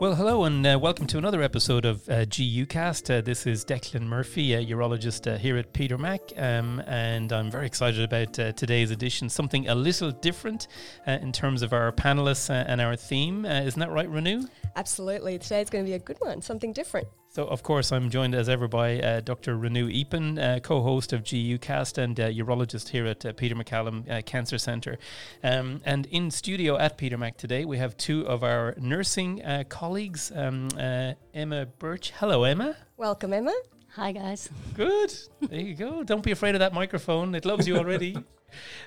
Well, hello and uh, welcome to another episode of uh, GUcast. Uh, this is Declan Murphy, a urologist uh, here at Peter Mac, um, and I'm very excited about uh, today's edition. Something a little different uh, in terms of our panelists and our theme. Isn't that right, Renu? Absolutely. Today's going to be a good one, something different. So, of course, I'm joined as ever by uh, Dr. Renu Eapen, uh, co host of GUcast and uh, urologist here at uh, Peter MacCallum uh, Cancer Centre. Um, and in studio at Peter Mac today, we have two of our nursing uh, colleagues, um, uh, Emma Birch. Hello, Emma. Welcome, Emma. Hi, guys. Good. There you go. Don't be afraid of that microphone. It loves you already.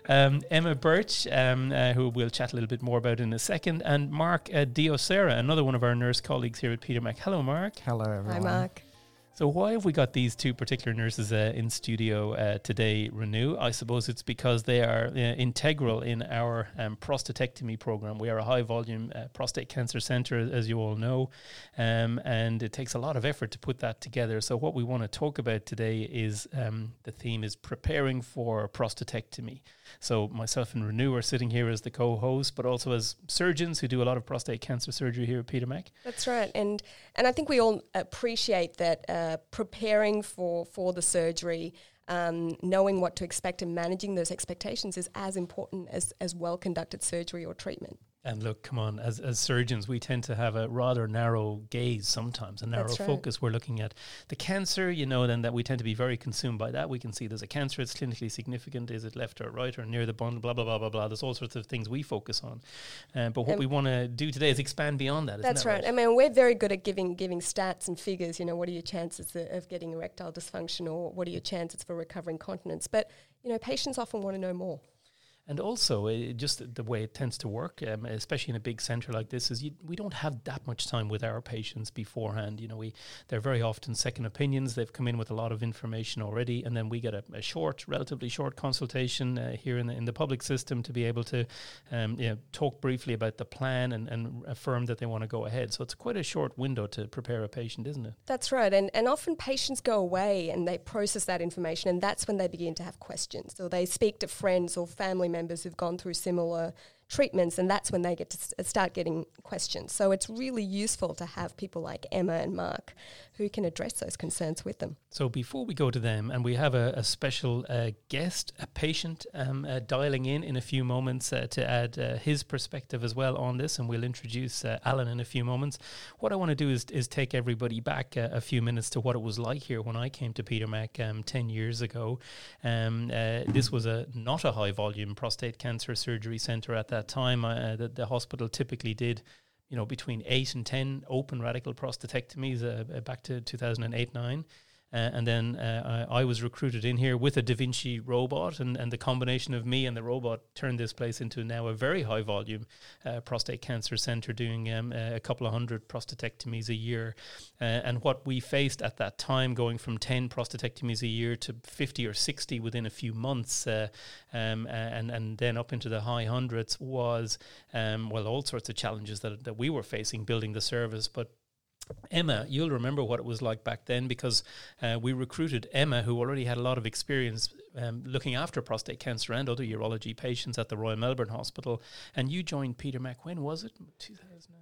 Um, Emma Birch, um, uh, who we'll chat a little bit more about in a second, and Mark uh, Diosera, another one of our nurse colleagues here at Peter Mac. Hello, Mark. Hello, everyone. Hi, Mark. So, why have we got these two particular nurses uh, in studio uh, today, Renu? I suppose it's because they are uh, integral in our um, prostatectomy program. We are a high volume uh, prostate cancer center, as you all know, um, and it takes a lot of effort to put that together. So, what we want to talk about today is um, the theme is preparing for prostatectomy. So, myself and Renu are sitting here as the co host, but also as surgeons who do a lot of prostate cancer surgery here at Peter Mac. That's right, and and I think we all appreciate that preparing for for the surgery, um, knowing what to expect, and managing those expectations is as important as as well conducted surgery or treatment. And look, come on, as, as surgeons, we tend to have a rather narrow gaze sometimes, a narrow right. focus. We're looking at the cancer, you know, then that we tend to be very consumed by that. We can see there's a cancer, it's clinically significant. Is it left or right or near the bone? Blah, blah, blah, blah, blah. There's all sorts of things we focus on. Um, but what Um, we want to do today is expand beyond that. That's that right. I mean, we're very good at giving giving stats and figures. You know, what are your chances of, of getting erectile dysfunction, or what are your chances for recovering continence? But you know, patients often want to know more. And also, uh, just the way it tends to work, um, especially in a big center like this, is you, we don't have that much time with our patients beforehand. You know, we they're very often second opinions. They've come in with a lot of information already, and then we get a, a short, relatively short consultation uh, here in the in the public system to be able to, um, you know, talk briefly about the plan and, and affirm that they want to go ahead. So it's quite a short window to prepare a patient, isn't it? That's right. And, and often patients go away and they process that information, and that's when they begin to have questions. So they speak to friends or family members who've gone through similar treatments, and that's when they get to s- start getting questions. So it's really useful to have people like Emma and Mark who can address those concerns with them. So before we go to them, and we have a, a special uh, guest, a patient, um, uh, dialing in in a few moments uh, to add uh, his perspective as well on this, and we'll introduce uh, Alan in a few moments. What I want to do is is take everybody back uh, a few minutes to what it was like here when I came to Peter Mac um, ten years ago. Um, uh, this was a not a high volume prostate cancer surgery center at that time. Uh, the, the hospital typically did you know, between eight and 10 open radical prostatectomies uh, uh, back to 2008 9. Uh, and then uh, I, I was recruited in here with a Da Vinci robot, and, and the combination of me and the robot turned this place into now a very high volume uh, prostate cancer center doing um, a couple of hundred prostatectomies a year. Uh, and what we faced at that time, going from 10 prostatectomies a year to 50 or 60 within a few months, uh, um, and, and then up into the high hundreds, was, um, well, all sorts of challenges that, that we were facing building the service. But Emma, you'll remember what it was like back then because uh, we recruited Emma, who already had a lot of experience um, looking after prostate cancer and other urology patients at the Royal Melbourne Hospital. And you joined Peter Mac, when was it? 2012,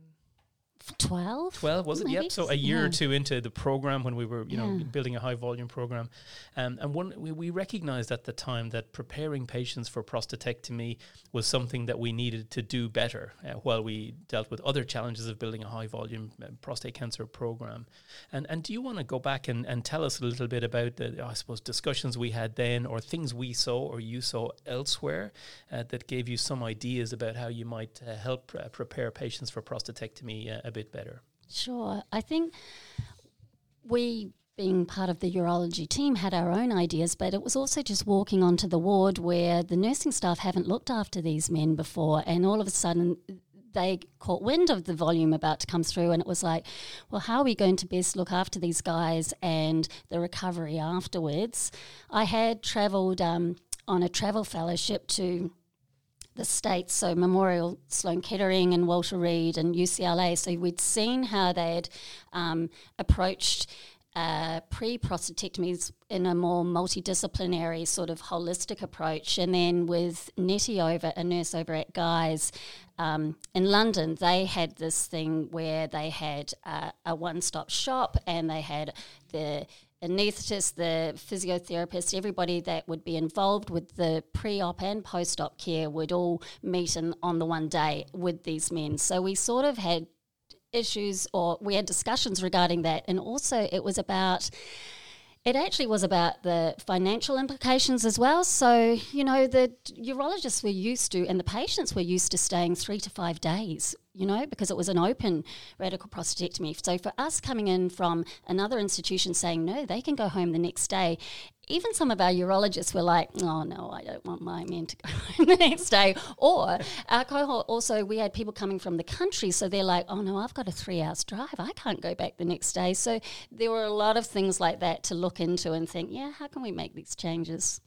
12? was it? Yep. So a year or two into the program when we were, you know, Yeah. building a high volume program. Um, and one, we, we recognized at the time that preparing patients for prostatectomy was something that we needed to do better uh, while we dealt with other challenges of building a high volume uh, prostate cancer program. And, and do you want to go back and, and tell us a little bit about the, I suppose, discussions we had then or things we saw or you saw elsewhere uh, that gave you some ideas about how you might uh, help uh, prepare patients for prostatectomy uh, a bit better? Sure. I think we, being part of the urology team, had our own ideas, but it was also just walking onto the ward where the nursing staff haven't looked after these men before, and all of a sudden, they caught wind of the volume about to come through, and it was like, well, how are we going to best look after these guys and the recovery afterwards? I had travelled um, on a travel fellowship to the states, so Memorial Sloan Kettering and Walter Reed and UCLA. So we'd seen how they'd um, approached uh, pre prostatectomies in a more multidisciplinary sort of holistic approach. And then with Nettie over, a nurse over at Guy's um, in London, they had this thing where they had uh, a one stop shop and they had the anaesthetist, the physiotherapist, everybody that would be involved with the pre op and post op care would all meet in, on the one day with these men. So we sort of had issues or we had discussions regarding that. And also, it was about it actually was about the financial implications as well. So, you know, the urologists were used to, and the patients were used to staying three to five days, you know, because it was an open radical prostatectomy. So, for us coming in from another institution saying, no, they can go home the next day, even some of our urologists were like, oh no, I don't want my men to go home the next day. Or our cohort also, we had people coming from the country, so they're like, oh no, I've got a three hours drive. I can't go back the next day. So there were a lot of things like that to look into and think, yeah, how can we make these changes?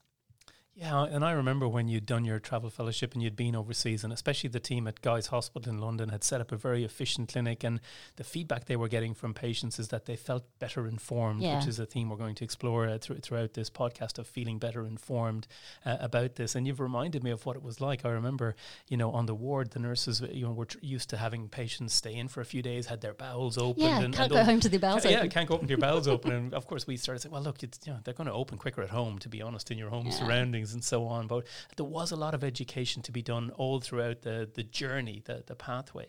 Yeah, and I remember when you'd done your travel fellowship and you'd been overseas, and especially the team at Guy's Hospital in London had set up a very efficient clinic, and the feedback they were getting from patients is that they felt better informed, yeah. which is a theme we're going to explore uh, th- throughout this podcast of feeling better informed uh, about this. And you've reminded me of what it was like. I remember, you know, on the ward, the nurses, you know, were tr- used to having patients stay in for a few days, had their bowels open. Yeah, and, can't and go home to the bowels. Yeah, can't go open to your bowels open. And of course, we started saying, well, look, it's, you know, they're going to open quicker at home, to be honest, in your home yeah. surroundings and so on. But there was a lot of education to be done all throughout the the journey, the the pathway.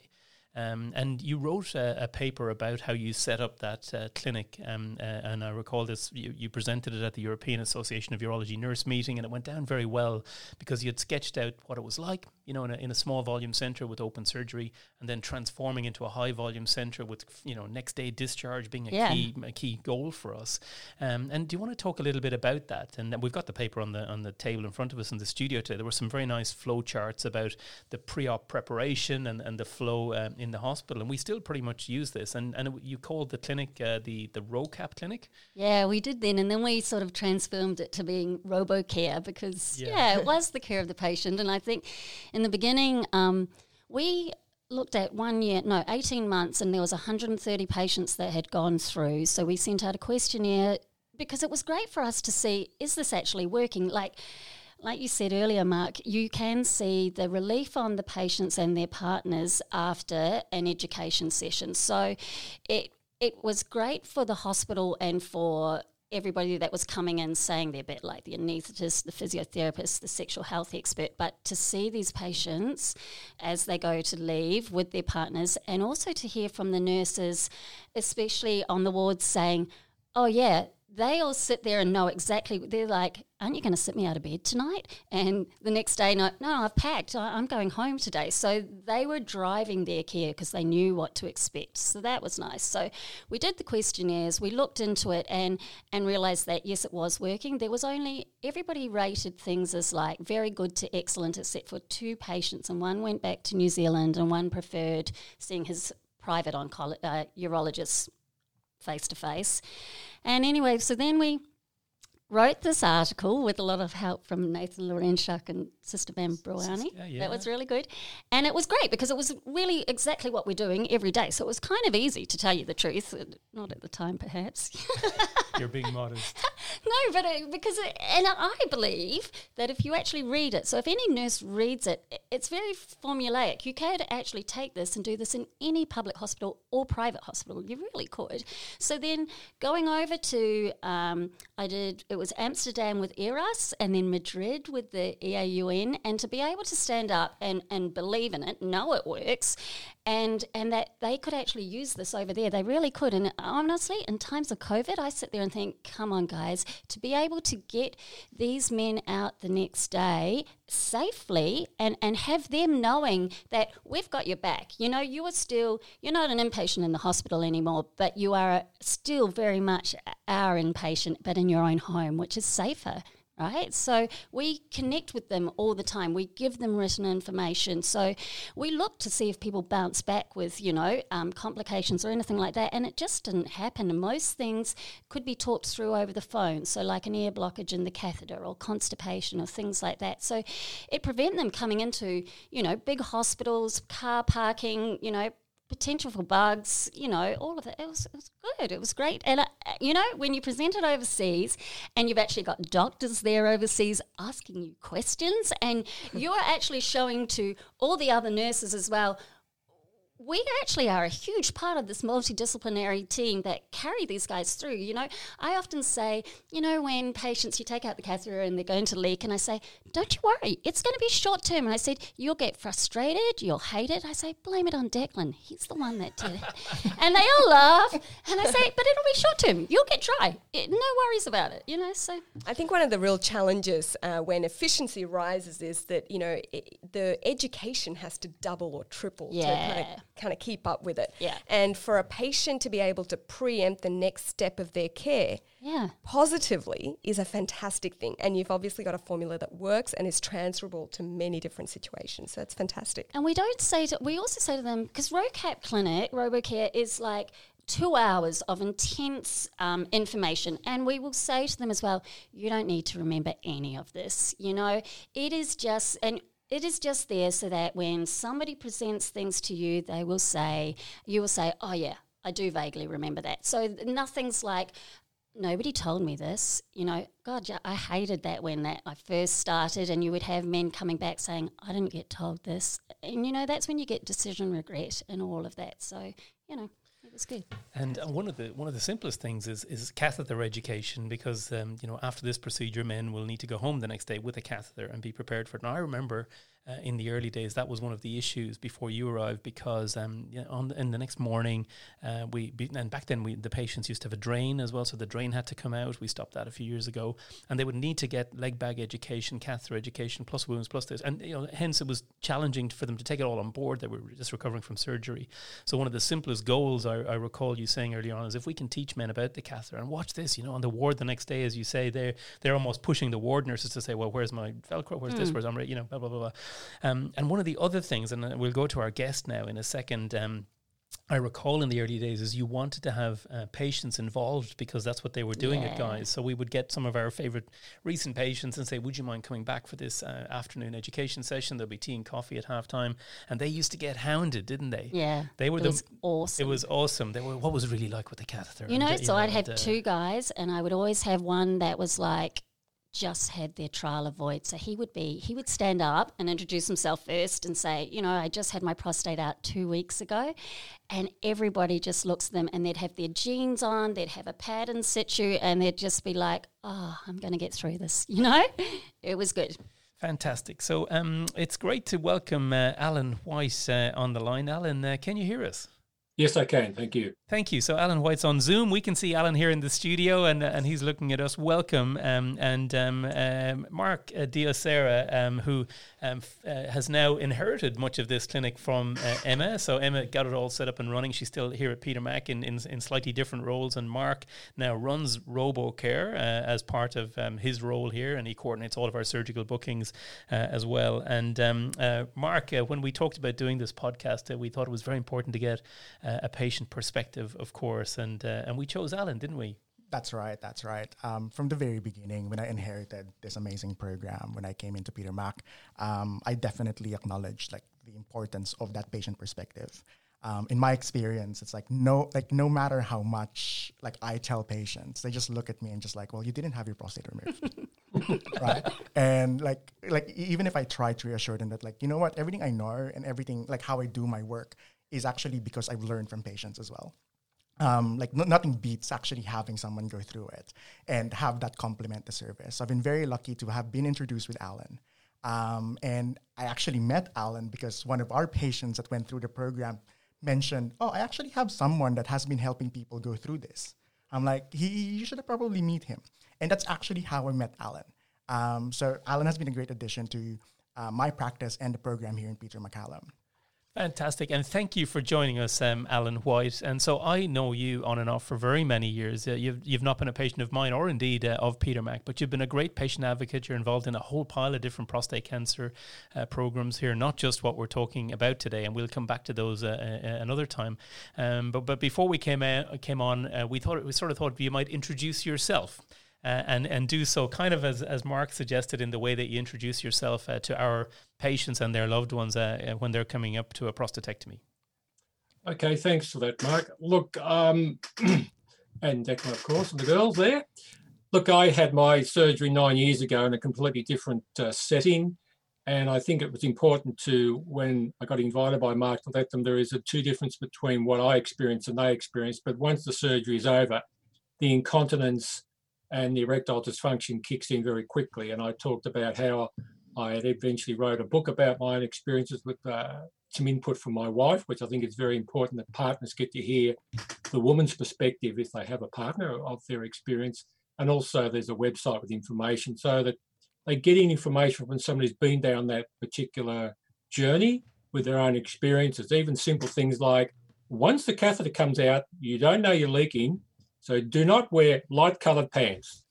Um, and you wrote a, a, paper about how you set up that uh, clinic, um, uh, and I recall this. You, you, presented it at the European Association of Urology Nurse meeting, and it went down very well because you had sketched out what it was like, you know, in a, in a small volume centre with open surgery, and then transforming into a high volume centre with, you know, next day discharge being a yeah. key a key goal for us. Um, and do you want to talk a little bit about that? And we've got the paper on the on the table in front of us in the studio today. There were some very nice flow charts about the pre-op preparation and and the flow um, in the hospital, and we still pretty much use this. And and you called the clinic uh, the the RoCap clinic. Yeah, we did then, and then we sort of transformed it to being RoboCare because yeah, yeah it was the care of the patient. And I think in the beginning, um, we looked at one year, no, 18 months, and there was 130 patients that had gone through. So we sent out a questionnaire because it was great for us to see is this actually working? Like like you said earlier, Mark, you can see the relief on the patients and their partners after an education session. So it it was great for the hospital and for everybody that was coming in saying their bit, like the anaesthetist, the physiotherapist, the sexual health expert, but to see these patients as they go to leave with their partners, and also to hear from the nurses, especially on the wards, saying, Oh, yeah, they all sit there and know exactly. They're like, "Aren't you going to sit me out of bed tonight?" And the next day, no, no, I've packed. I'm going home today. So they were driving their care because they knew what to expect. So that was nice. So we did the questionnaires. We looked into it and and realized that yes, it was working. There was only everybody rated things as like very good to excellent, except for two patients, and one went back to New Zealand, and one preferred seeing his private oncolo- uh, urologist face to face. And anyway, so then we wrote this article with a lot of help from Nathan Lawrentschuk and Sister Bam Browani. Yeah, yeah. That was really good. And it was great because it was really exactly what we're doing every day. So it was kind of easy to tell you the truth. Uh, not at the time, perhaps. You're being modest. no, but it, because, it, and I believe that if you actually read it, so if any nurse reads it, it's very formulaic. You could actually take this and do this in any public hospital or private hospital. You really could. So then going over to, um, I did, it was Amsterdam with ERAS and then Madrid with the EAUN, and to be able to stand up and, and believe in it, know it works, and and that they could actually use this over there. They really could. And honestly, in times of COVID, I sit there and think, come on, guys, to be able to get these men out the next day safely and, and have them knowing that we've got your back. You know, you are still, you're not an inpatient in the hospital anymore, but you are still very much our inpatient, but in your own home, which is safer right? So we connect with them all the time. We give them written information. So we look to see if people bounce back with, you know, um, complications or anything like that. And it just didn't happen. And most things could be talked through over the phone. So like an air blockage in the catheter or constipation or things like that. So it prevent them coming into, you know, big hospitals, car parking, you know, potential for bugs, you know, all of it. It was, it was good. It was great. And, uh, you know, when you present it overseas and you've actually got doctors there overseas asking you questions and you're actually showing to all the other nurses as well we actually are a huge part of this multidisciplinary team that carry these guys through. You know, I often say, you know, when patients, you take out the catheter and they're going to leak, and I say, don't you worry, it's going to be short term. And I said, you'll get frustrated, you'll hate it. I say, blame it on Declan. He's the one that did it. and they all laugh. And I say, but it'll be short term. You'll get dry. It, no worries about it, you know, so. I think one of the real challenges uh, when efficiency rises is that, you know, it, the education has to double or triple yeah. to kind of kind of keep up with it. Yeah. And for a patient to be able to preempt the next step of their care yeah. positively is a fantastic thing. And you've obviously got a formula that works and is transferable to many different situations. So it's fantastic. And we don't say to, we also say to them, because RoCap Clinic, RoboCare is like, two hours of intense um, information. And we will say to them as well, you don't need to remember any of this. You know, it is just, and it is just there so that when somebody presents things to you, they will say, you will say, oh, yeah, I do vaguely remember that. So nothing's like, nobody told me this. You know, God, I hated that when that I first started, and you would have men coming back saying, I didn't get told this. And, you know, that's when you get decision regret and all of that. So, you know, it's good. And one of the one of the simplest things is is catheter education because um, you know after this procedure, men will need to go home the next day with a catheter and be prepared for it. And I remember uh, in the early days, that was one of the issues before you arrived because um, you know, on the, in the next morning, uh, we be, and back then we the patients used to have a drain as well, so the drain had to come out. We stopped that a few years ago, and they would need to get leg bag education, catheter education, plus wounds, plus this, and you know, hence it was challenging for them to take it all on board. They were just recovering from surgery. So one of the simplest goals I, I recall you saying earlier on is if we can teach men about the catheter and watch this, you know, on the ward the next day, as you say, they're they're almost pushing the ward nurses to say, well, where's my Velcro? Where's mm. this? Hmm. Where's I'm, you know, blah blah blah. blah. Um, and one of the other things, and uh, we'll go to our guest now in a second. Um, I recall in the early days is you wanted to have uh, patients involved because that's what they were doing yeah. at Guy's. So we would get some of our favorite recent patients and say, "Would you mind coming back for this uh, afternoon education session? There'll be tea and coffee at halftime." And they used to get hounded, didn't they? Yeah, they were it the was awesome. It was awesome. They were. What was it really like with the catheter? You know, and, so you know, I'd have uh, two guys, and I would always have one that was like just had their trial of void. So he would be, he would stand up and introduce himself first and say, you know, I just had my prostate out two weeks ago. And everybody just looks at them and they'd have their jeans on, they'd have a pad in situ, and they'd just be like, oh, I'm going to get through this. You know, it was good. Fantastic. So um, it's great to welcome uh, Alan White uh, on the line. Alan, uh, can you hear us? Yes, I can. Thank you. Thank you. So Alan White's on Zoom. We can see Alan here in the studio, and and he's looking at us. Welcome. Um, and um, um, Mark uh, Diosera, um, who um, uh, has now inherited much of this clinic from uh, Emma. So Emma got it all set up and running. She's still here at Peter Mac in, in, in slightly different roles, and Mark now runs RoboCare uh, as part of um, his role here, and he coordinates all of our surgical bookings uh, as well. And um, uh, Mark, uh, when we talked about doing this podcast, we thought it was very important to get a patient perspective, of course, and and we chose Alan, didn't we? That's right. That's right. Um, from the very beginning, when I inherited this amazing program, when I came into Peter Mac, um, I definitely acknowledged like the importance of that patient perspective. Um, in my experience, it's like no, like no matter how much like I tell patients, they just look at me and just like, well, you didn't have your prostate removed, right? And like, like even if I try to reassure them that like, you know what, everything I know and everything like how I do my work is actually because I've learned from patients as well. Um, like nothing beats actually having someone go through it and have that complement the service. So I've been very lucky to have been introduced with Alan. Um, and I actually met Alan because one of our patients that went through the program mentioned, "Oh, I actually have someone that has been helping people go through this." I'm like, he, you should probably meet him, and that's actually how I met Alan. Um, so Alan has been a great addition to uh, my practice and the program here in Peter MacCallum. Fantastic. And thank you for joining us, um, Alan White. And so I know you on and off for very many years. Uh, you've, you've not been a patient of mine or indeed uh, of Peter Mac, but you've been a great patient advocate. You're involved in a whole pile of different prostate cancer uh, programs here, not just what we're talking about today. And we'll come back to those uh, uh, another time. Um, but, but before we came, uh, came on, we thought we sort of thought you might introduce yourself uh, and and do so kind of as as Mark suggested in the way that you introduce yourself uh, to our patients and their loved ones uh, uh when they're coming up to a prostatectomy. Okay, thanks for that, Mark. Look, um, and Declan, of course, and the girls there. Look, I had my surgery nine years ago in a completely different uh, setting. And I think it was important to, when I got invited by Mark to let them, there is a two difference between what I experienced and they experienced. But once the surgery is over, the incontinence and the erectile dysfunction kicks in very quickly. And I talked about how I had eventually wrote a book about my own experiences with uh, some input from my wife, which I think is very important that partners get to hear the woman's perspective if they have a partner of their experience. And also, there's a website with information so that they're getting information from somebody who's been down that particular journey with their own experiences. Even simple things like once the catheter comes out, you don't know you're leaking, so do not wear light coloured pants.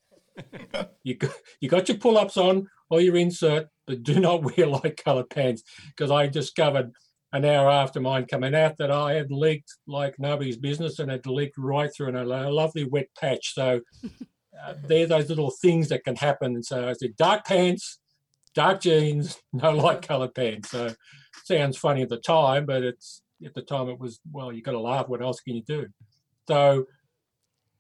you, got, you got your pull ups on or your insert, but do not wear light coloured pants because I discovered an hour after mine coming out that I had leaked like nobody's business and had leaked right through in a lovely wet patch. So uh, they're those little things that can happen. And so I said, dark pants, dark jeans, no light coloured pants. So sounds funny at the time, but it's at the time it was, well, you got to laugh. What else can you do? So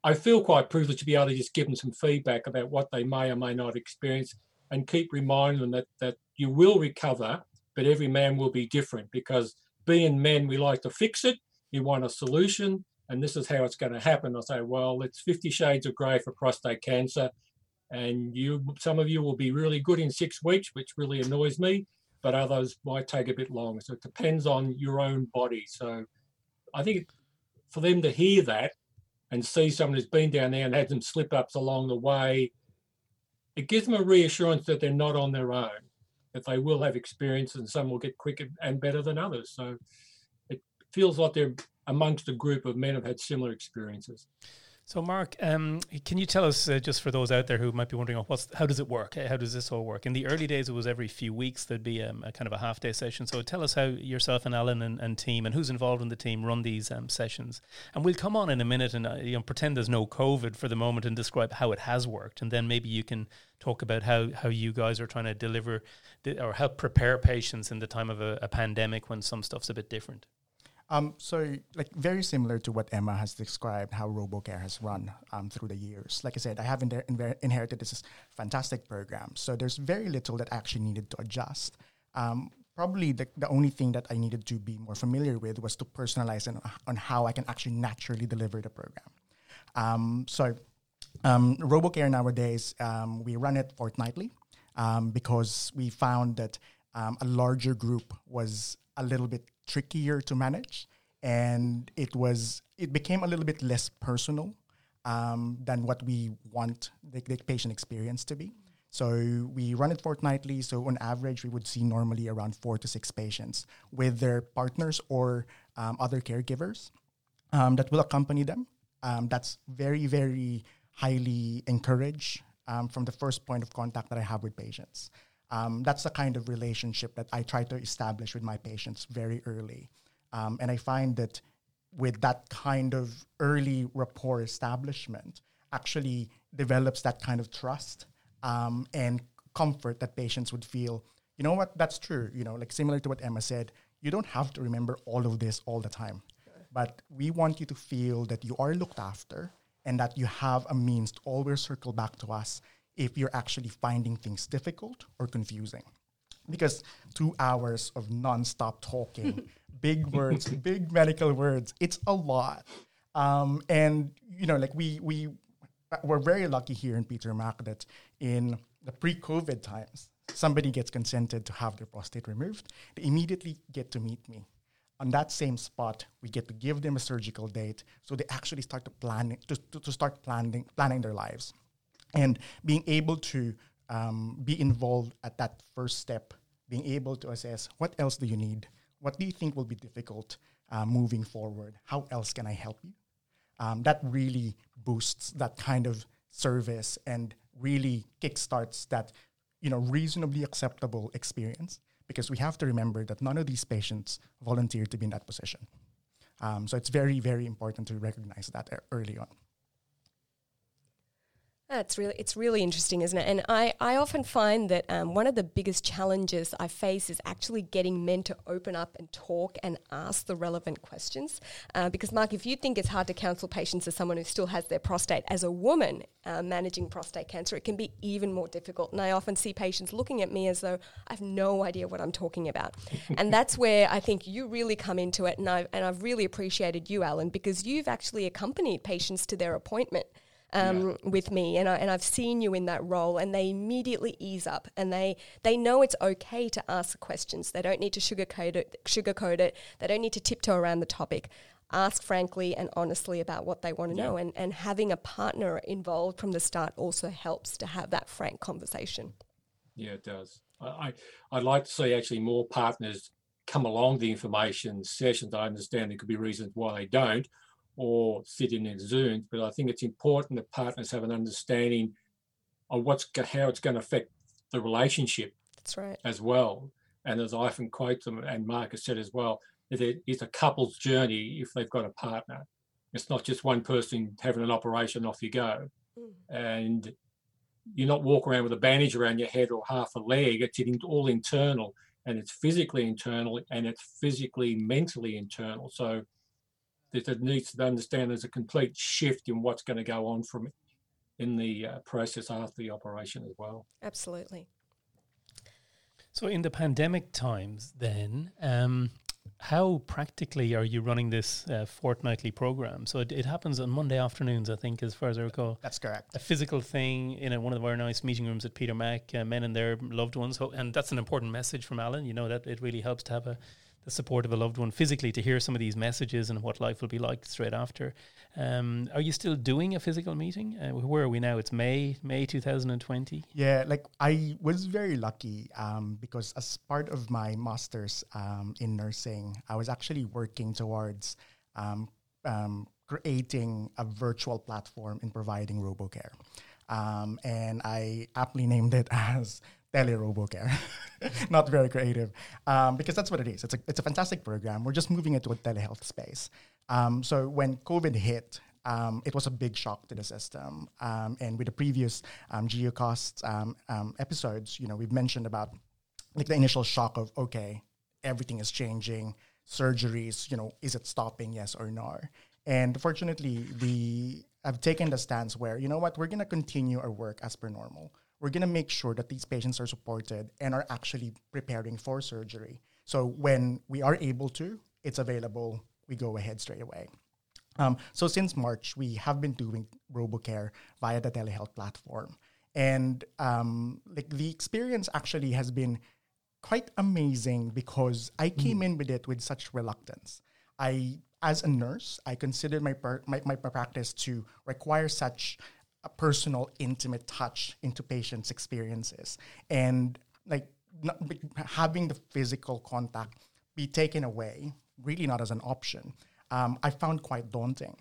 I feel quite privileged to be able to just give them some feedback about what they may or may not experience and keep reminding them that, that you will recover, but every man will be different because being men, we like to fix it. You want a solution and this is how it's going to happen. I'll say, well, it's 50 shades of grey for prostate cancer. And you, some of you will be really good in six weeks, which really annoys me, but others might take a bit longer. So it depends on your own body. So I think for them to hear that and see someone who's been down there and had some slip ups along the way, it gives them a reassurance that they're not on their own, that they will have experience and some will get quicker and better than others. So it feels like they're amongst a group of men who've had similar experiences. So, Mark, um, can you tell us, uh, just for those out there who might be wondering, oh, what's how does it work? How does this all work? In the early days, it was every few weeks there'd be um, a kind of a half day session. So, tell us how yourself and Alan and, and team and who's involved in the team run these um, sessions. And we'll come on in a minute and uh, you know pretend there's no COVID for the moment and describe how it has worked, and then maybe you can talk about how how you guys are trying to deliver the, or help prepare patients in the time of a, a pandemic when some stuff's a bit different. Um, so, like very similar to what Emma has described, how RoboCare has run um, through the years. Like I said, I have inher- inherited this fantastic program. So there's very little that I actually needed to adjust. Um, probably the, the only thing that I needed to be more familiar with was to personalize and, on how I can actually naturally deliver the program. Um, so, um, RoboCare nowadays, um, we run it fortnightly because we found that a larger group was a little bit trickier to manage, and it was it became a little bit less personal um, than what we want the, the, patient experience to be. So we run it fortnightly. So on average, we would see normally around four to six patients with their partners or um, other caregivers um, that will accompany them. Um, that's very very highly encouraged um, from the first point of contact that I have with patients. Um, that's the kind of relationship that I try to establish with my patients very early. Um, and I find that with that kind of early rapport establishment, actually develops that kind of trust um, and comfort that patients would feel. You know what? That's true. You know, like similar to what Emma said, you don't have to remember all of this all the time. But we want you to feel that you are looked after and that you have a means to always circle back to us if you're actually finding things difficult or confusing. Because two hours of nonstop talking, big words, big medical words, it's a lot. Um, and you know, like we we we're very lucky here in Peter Mac that in the pre-COVID times, somebody gets consented to have their prostate removed, they immediately get to meet me. On that same spot, we get to give them a surgical date, so they actually start to plan to, to, to start planning planning their lives and being able to um, be involved at that first step, being able to assess what else do you need, what do you think will be difficult uh, moving forward, how else can I help you? Um, that really boosts that kind of service and really kickstarts that you know reasonably acceptable experience because we have to remember that none of these patients volunteered to be in that position. Um, so it's very very important to recognize that early on. It's really, it's really interesting, isn't it? And I, I often find that um, one of the biggest challenges I face is actually getting men to open up and talk and ask the relevant questions. Uh, because, Mark, if you think it's hard to counsel patients as someone who still has their prostate, as a woman uh, managing prostate cancer, it can be even more difficult. And I often see patients looking at me as though I have no idea what I'm talking about. and that's where I think you really come into it. And I've, and I've really appreciated you, Alan, because you've actually accompanied patients to their appointment um, yeah. with me, and I, and I've seen you in that role, and they immediately ease up, and they they know it's okay to ask questions. They don't need to sugarcoat it, sugarcoat it. They don't need to tiptoe around the topic. Ask frankly and honestly about what they want to yeah. know, and and having a partner involved from the start also helps to have that frank conversation. Yeah, it does. I, I would like to see actually more partners come along the information sessions. I understand there could be reasons why they don't, or sit in Zooms, but I think it's important that partners have an understanding of what's how it's going to affect the relationship. That's right. As well, and as I often quote them, and Mark has said as well, that it is a couple's journey if they've got a partner. It's not just one person having an operation off you go, mm. and you're not walking around with a bandage around your head or half a leg. It's all internal, and it's physically internal, and it's physically mentally internal. So that needs to understand there's a complete shift in what's going to go on from in the uh, process after the operation as well. Absolutely. So, in the pandemic times, then, um, how practically are you running this uh, fortnightly program? So, it, it, happens on Monday afternoons, I think, as far as I recall. That's correct. A physical thing in a, one of our nice meeting rooms at Peter Mac, uh, men and their loved ones. And that's an important message from Alan. You know, that it really helps to have a the support of a loved one physically to hear some of these messages and what life will be like straight after. Um, are you still doing a physical meeting? Uh, where are we now? It's May, May 2020. Yeah, like I was very lucky um, because as part of my master's um, in nursing, I was actually working towards um, um, creating a virtual platform in providing RoboCare. Um, and I aptly named it as tele-robocare. Not very creative, um, because that's what it is. It's a, it's a fantastic program. We're just moving into a telehealth space. Um, so when COVID hit, um, it was a big shock to the system. Um, and with the previous um, GUcast um, episodes, you know, we've mentioned about like the initial shock of, okay, everything is changing, surgeries, you know, is it stopping, yes or no? And fortunately, the I've taken the stance where, you know what, we're going to continue our work as per normal we're going to make sure that these patients are supported and are actually preparing for surgery. So when we are able to, it's available, we go ahead straight away. Um, so since March, we have been doing RoboCare via the telehealth platform. And um, like the experience actually has been quite amazing because I came mm. in with it with such reluctance. I, as a nurse, I considered my, per- my, my practice to require such a personal, intimate touch into patients' experiences, and like not, having the physical contact be taken away, really not as an option, um, I found quite daunting.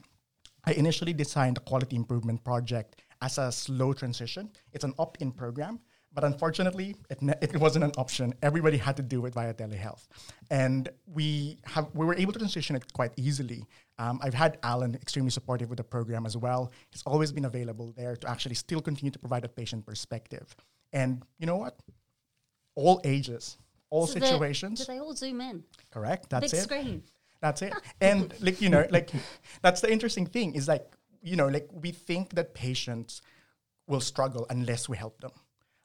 I initially designed a quality improvement project as a slow transition. It's an opt-in program but unfortunately, it, ne- it wasn't an option. Everybody had to do it via telehealth. And we, have, we were able to transition it quite easily. Um, I've had Alan extremely supportive with the program as well. He's always been available there to actually still continue to provide a patient perspective. And you know what? All ages, all so situations. Do they all zoom in? Correct. That's Big it. screen. That's it. and like you know, like that's the interesting thing is like you know, like we think that patients will struggle unless we help them.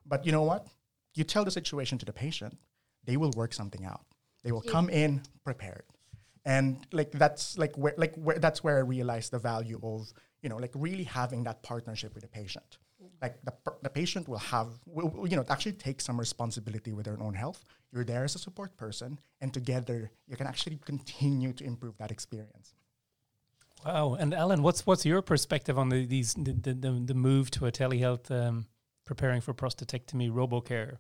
But you know what? You tell the situation to the patient, they will work something out. They will yeah. come in prepared. And like that's like where like where that's where I realized the value of, you know, like really having that partnership with the patient. Like the, the patient will have, will, you know, actually take some responsibility with their own health. You're there as a support person, and together you can actually continue to improve that experience. Wow! And Alan, what's what's your perspective on the, these the, the, the move to a telehealth um, preparing for prostatectomy RoboCare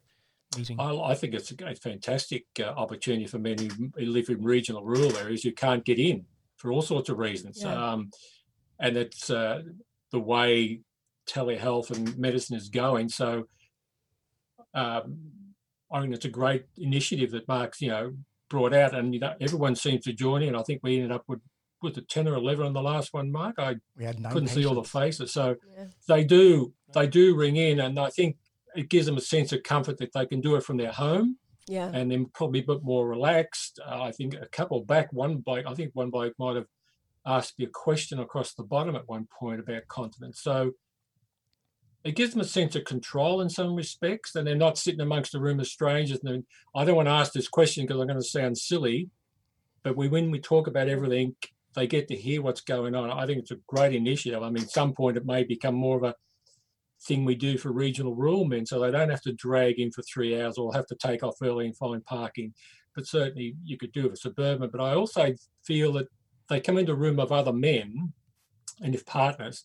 meeting? I, I think it's a, fantastic uh, opportunity for men who live in regional rural areas who can't get in for all sorts of reasons. Yeah. Um, and it's uh, the way telehealth and medicine is going. So um, I mean, it's a great initiative that Mark's, you know, brought out, and you know, everyone seems to join in. I think we ended up with was it ten or eleven on the last one, Mark? I We had nine couldn't see all the faces. So Yeah. they do they do ring in, and I think it gives them a sense of comfort that they can do it from their home, Yeah. and then probably a bit more relaxed. Uh, I think a couple back, one bloke, I think one bloke might have asked me a question across the bottom at one point about continence. So it gives them a sense of control in some respects, and they're not sitting amongst a room of strangers. And I don't want to ask this question because I'm going to sound silly, but we, when we talk about everything, they get to hear what's going on. I think it's a great initiative. I mean, at some point it may become more of a thing we do for regional rural men, so they don't have to drag in for three hours or have to take off early and find parking. But certainly you could do it for suburban. But I also feel that they come into a room of other men, and if partners,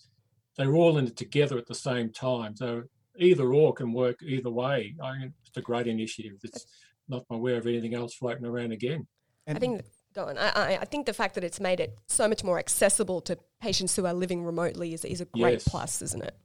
they're all in it together at the same time. So either or can work either way. I think it's a great initiative. It's not aware of anything else floating around again. I think go on. I, I, I think the fact that it's made it so much more accessible to patients who are living remotely is, is a great Yes. plus, isn't it?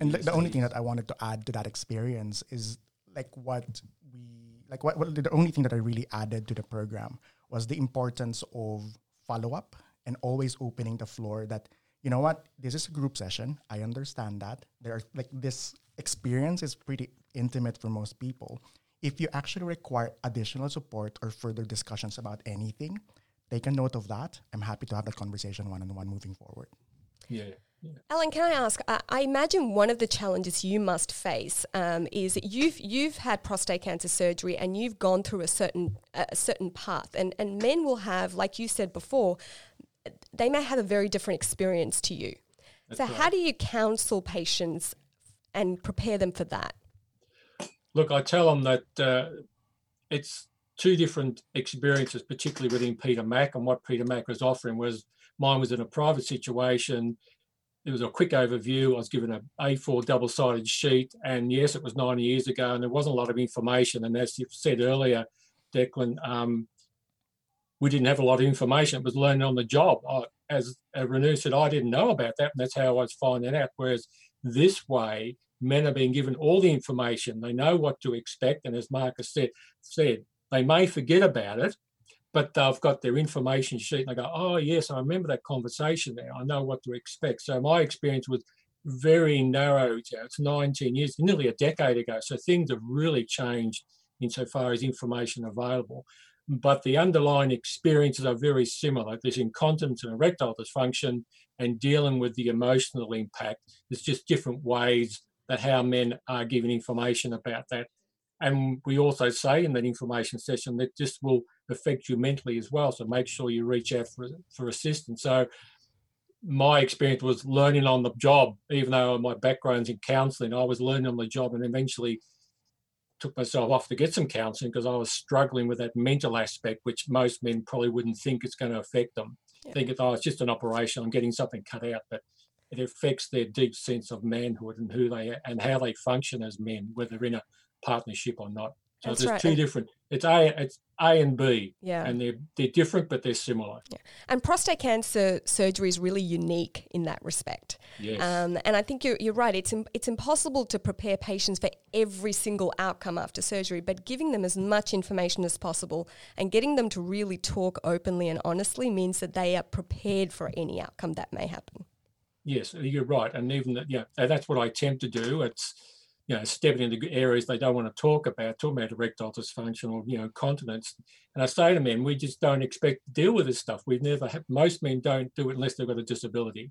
And the only thing that I wanted to add to that experience is like what we like what, what the only thing that I really added to the program was the importance of follow up and always opening the floor that you know what this is a group session. I understand that. There are like this experience is pretty intimate for most people. If you actually require additional support or further discussions about anything take a note of that. I'm happy to have that conversation one on one moving forward. Yeah. Alan, can I ask? I, I imagine one of the challenges you must face um, is that you've you've had prostate cancer surgery and you've gone through a certain a certain path, and and men will have, like you said before, they may have a very different experience to you. so, That's how do you counsel patients and prepare them for that? Look, I tell them that uh, it's two different experiences, particularly within Peter Mac. And what Peter Mac was offering was mine was in a private situation. It was a quick overview. I was given a A4 double-sided sheet, and yes, it was nine years ago, and there wasn't a lot of information. And as you said earlier, Declan, um, we didn't have a lot of information. It was learning on the job. I, as Renu said, I didn't know about that, and that's how I was finding out. Whereas this way, men are being given all the information. They know what to expect, and as Marcus said, said they may forget about it, but they've got their information sheet and they go, "Oh yes, I remember that conversation there. I know what to expect." So my experience was very narrow. It's 19 years, nearly a decade ago. So things have really changed insofar as information available. But the underlying experiences are very similar. There's incontinence and erectile dysfunction, and dealing with the emotional impact. There's just different ways that how men are given information about that. And we also say in that information session that this will affect you mentally as well. So make sure you reach out for, for assistance. So my experience was learning on the job, even though my background's in counselling, I was learning on the job and eventually took myself off to get some counselling because I was struggling with that mental aspect, which most men probably wouldn't think it's going to affect them. Yeah. Think if oh, it's just an operation, I'm getting something cut out, but it affects their deep sense of manhood and who they and how they function as men, whether in a partnership or not. So That's there's right, two different. It's A, it's A and B, Yeah. and they're they're different, but they're similar. And prostate cancer surgery is really unique in that respect. Yes. Um, and I think you're, you're right. It's, im- it's impossible to prepare patients for every single outcome after surgery, but giving them as much information as possible and getting them to really talk openly and honestly means that they are prepared for any outcome that may happen. Yes, you're right, and even that, yeah, that's what I attempt to do. It's you know stepping into areas they don't want to talk about, talking about erectile dysfunction or you know continence. And I say to men, we just don't expect to deal with this stuff. We've never had. Most men don't do it unless they've got a disability.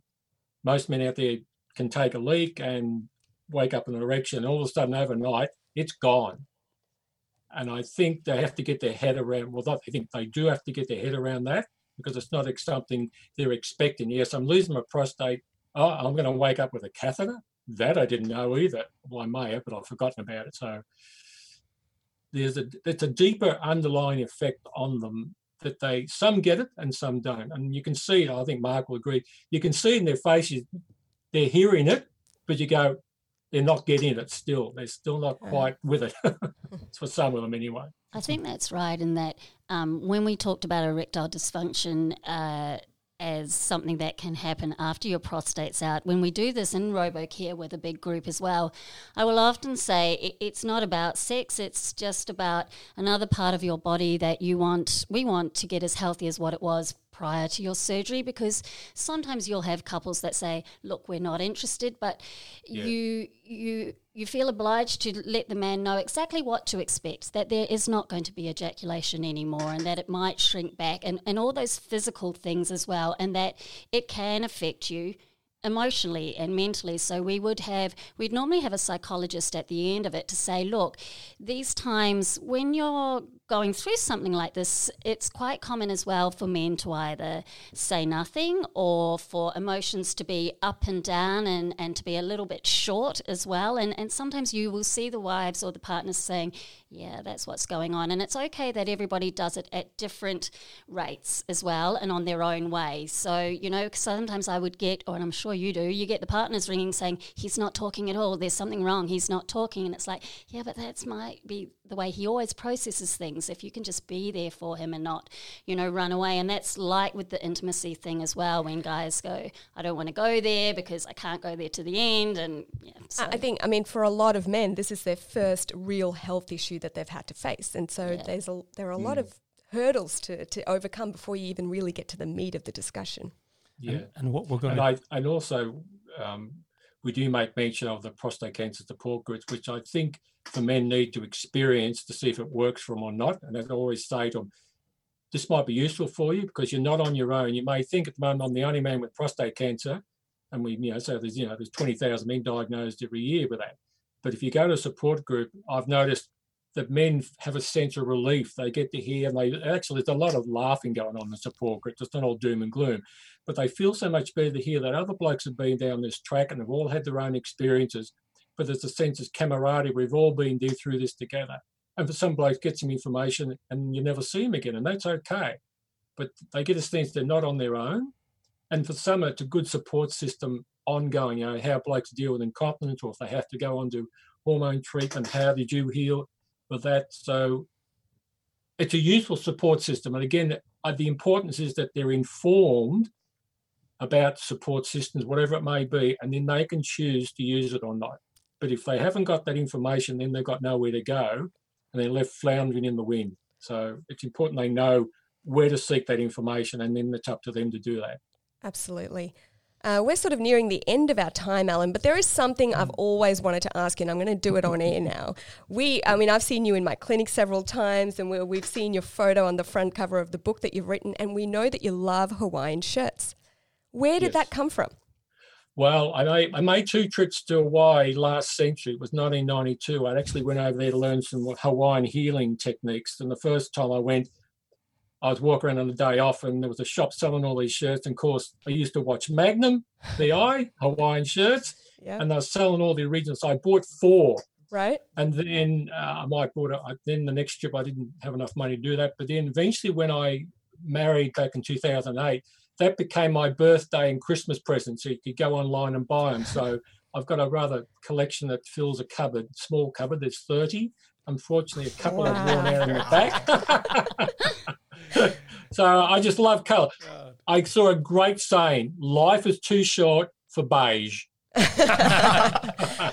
Most men out there can take a leak and wake up in an erection, all of a sudden overnight it's gone. And I think they have to get their head around. Well, I think they do have to get their head around that because it's not something they're expecting. Yes, I'm losing my prostate oh, I'm going to wake up with a catheter. That I didn't know either. Well, I may have, but I've forgotten about it. So there's a it's a deeper underlying effect on them that they some get it and some don't, and you can see it. I think Mark will agree. You can see in their faces they're hearing it, but you go, they're not getting it still. They're still not quite with it. for some of them anyway. I think that's right in that um, when we talked about erectile dysfunction, uh, as something that can happen after your prostate's out. When we do this in RoboCare with a big group as well, I will often say it's not about sex, it's just about another part of your body that you want, we want to get as healthy as what it was prior to your surgery because sometimes you'll have couples that say look we're not interested but yeah. you you you feel obliged to let the man know exactly what to expect that there is not going to be ejaculation anymore and that it might shrink back and, and all those physical things as well and that it can affect you emotionally and mentally. So we would have, we'd normally have a psychologist at the end of it to say, look, these times when you're going through something like this, it's quite common as well for men to either say nothing or for emotions to be up and down and, and to be a little bit short as well. And, and sometimes you will see the wives or the partners saying, yeah, that's what's going on. And it's okay that everybody does it at different rates as well and on their own way. So, you know, sometimes I would get, or I'm sure you do, you get the partners ringing saying, he's not talking at all, there's something wrong, he's not talking. And it's like, yeah, but that's might be the way he always processes things if you can just be there for him and not you know run away and that's like with the intimacy thing as well when guys go i don't want to go there because i can't go there to the end and yeah so. i think i mean for a lot of men this is their first real health issue that they've had to face and so yeah. there's a there are a mm. lot of hurdles to, to overcome before you even really get to the meat of the discussion yeah and, and what we're going and, to... I, and also um, we do make mention of the prostate cancer support groups which i think the men need to experience to see if it works for them or not. And as I always say to them, this might be useful for you because you're not on your own. You may think at the moment I'm the only man with prostate cancer, and we, you know, so there's you know there's 20,000 men diagnosed every year with that. But if you go to a support group, I've noticed that men have a sense of relief. They get to hear, and they actually there's a lot of laughing going on in the support group. It's not all doom and gloom, but they feel so much better to hear that other blokes have been down this track and have all had their own experiences but there's a sense of camaraderie. We've all been through this together. And for some blokes, get some information and you never see them again, and that's okay. But they get a sense they're not on their own. And for some, it's a good support system ongoing. You know, how blokes deal with incontinence, or if they have to go on to hormone treatment, how did you heal with that? So it's a useful support system. And again, uh, the importance is that they're informed about support systems, whatever it may be, and then they can choose to use it or not. But if they haven't got that information, then they've got nowhere to go and they're left floundering in the wind. So it's important they know where to seek that information and then it's up to them to do that. Absolutely. Uh, we're sort of nearing the end of our time, Alan, but there is something I've always wanted to ask you, and I'm going to do it on air now. We, I mean, I've seen you in my clinic several times, and we have seen your photo on the front cover of the book that you've written, and we know that you love Hawaiian shirts. Where did yes. that come from? Well, I made, I made two trips to Hawaii last century. It was 1992. I actually went over there to learn some Hawaiian healing techniques. And the first time I went, I was walking around on the day off and there was a shop selling all these shirts. And of course, I used to watch Magnum, the Eye, Hawaiian shirts. Yeah. And they were selling all the originals. So I bought four. Right. And then uh, I might bought it. Then the next trip, I didn't have enough money to do that. But then eventually, when I married back in 2008, that became my birthday and Christmas present. So you could go online and buy them. So I've got a rather collection that fills a cupboard, small cupboard. There's 30. Unfortunately, a couple wow. are worn out in the back. so I just love colour. I saw a great saying: "Life is too short for beige."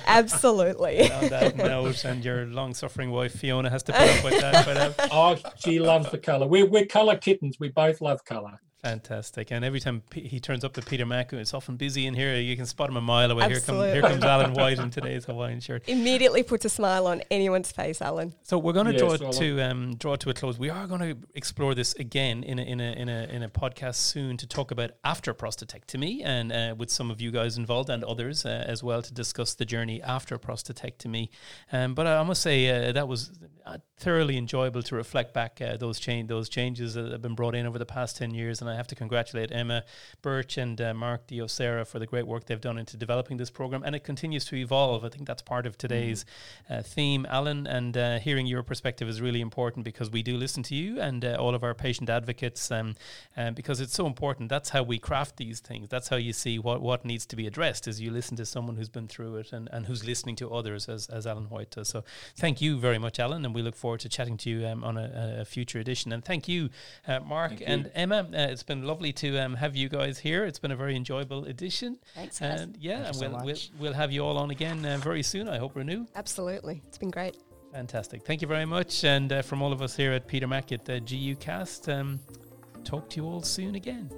Absolutely. On that note, and your long-suffering wife Fiona has to put up with that. But, uh, oh, she loves the colour. We're we're colour kittens. We both love colour. Fantastic. And every time P- he turns up to Peter Mac, it's often busy in here. You can spot him a mile away. Here, come, here comes Alan White in today's Hawaiian shirt. Immediately puts a smile on anyone's face, Alan. So we're going to yes, draw to um, draw to a close. We are going to explore this again in a, in a in a in a podcast soon to talk about after prostatectomy and uh, with some of you guys involved and others uh, as well to discuss the journey after prostatectomy. Um, but I must say uh, that was uh, thoroughly enjoyable to reflect back uh, those change those changes that have been brought in over the past ten years, and I have to congratulate Emma Birch and uh, Mark Diosera for the great work they've done into developing this program, and it continues to evolve. I think that's part of today's mm. uh, theme, Alan, and uh, hearing your perspective is really important because we do listen to you and uh, all of our patient advocates, um, uh, because it's so important. That's how we craft these things. That's how you see what, what needs to be addressed. Is you listen to someone who's been through it and, and who's listening to others, as as Alan White does. So, thank you very much, Alan, and we look forward forward to chatting to you um, on a, a, future edition. And thank you, uh, Mark Thank and you. Emma. Uh, it's been lovely to um, have you guys here. It's been a very enjoyable edition. Thanks, guys. And yeah, Thank and you so we'll, we'll we'll have you all on again uh, very soon. I hope Renu. Absolutely. It's been great. Fantastic. Thank you very much. And uh, from all of us here at Peter Mac at the GUcast, um, talk to you all soon again.